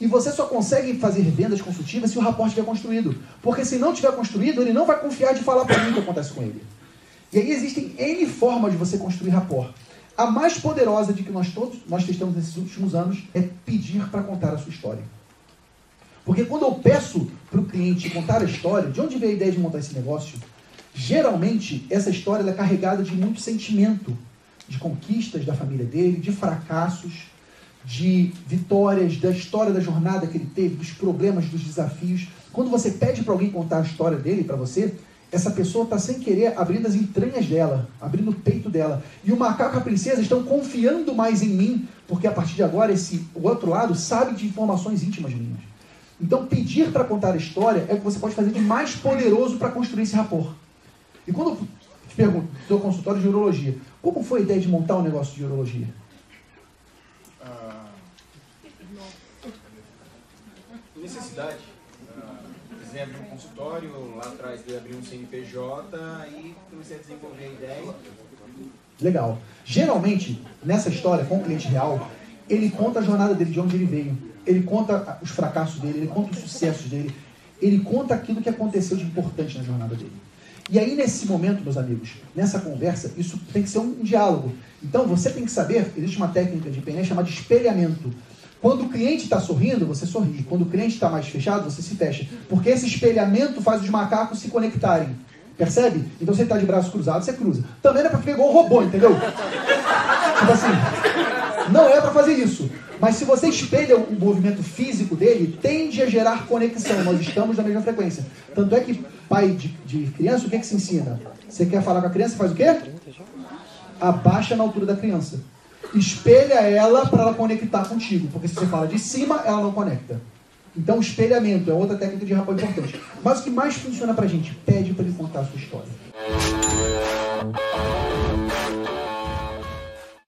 E você só consegue fazer vendas consultivas se o rapport estiver construído. Porque se não tiver construído, ele não vai confiar de falar para mim o que acontece com ele. E aí existem N formas de você construir rapport. A mais poderosa de que nós todos nós testamos nesses últimos anos é pedir para contar a sua história. Porque quando eu peço para o cliente contar a história, de onde veio a ideia de montar esse negócio? Geralmente, essa história é carregada de muito sentimento, de conquistas da família dele, de fracassos, de vitórias, da história da jornada que ele teve, dos problemas, dos desafios. Quando você pede para alguém contar a história dele para você, essa pessoa está sem querer abrindo as entranhas dela, abrindo o peito dela. E o macaco e a princesa estão confiando mais em mim, porque a partir de agora esse, o outro lado sabe de informações íntimas minhas. Então, pedir para contar a história é o que você pode fazer de mais poderoso para construir esse rapport. E quando eu te pergunto, seu consultório de urologia, como foi a ideia de montar um negócio de urologia? Ah, necessidade. Ah, precisei abrir um consultório, lá atrás de abrir um CNPJ e comecei a desenvolver a ideia. Legal. Geralmente, nessa história com o cliente real, ele conta a jornada dele, de onde ele veio ele conta os fracassos dele, ele conta os sucessos dele, ele conta aquilo que aconteceu de importante na jornada dele. E aí, nesse momento, meus amigos, nessa conversa, isso tem que ser um diálogo. Então, você tem que saber, existe uma técnica de PNL chamada espelhamento. Quando o cliente está sorrindo, você sorri. Quando o cliente está mais fechado, você se fecha. Porque esse espelhamento faz os macacos se conectarem. Percebe? Então, ele está de braços cruzados, você cruza. Também não é para ficar igual um robô, entendeu? tipo assim, não é para fazer isso. Mas se você espelha o movimento físico dele, tende a gerar conexão. Nós estamos na mesma frequência. Tanto é que pai de, de criança, o que, que se ensina? Você quer falar com a criança, faz o quê? Abaixa na altura da criança. Espelha ela para ela conectar contigo. Porque se você fala de cima, ela não conecta. Então, espelhamento é outra técnica de rapaz importante. Mas o que mais funciona para a gente? Pede para ele contar a sua história.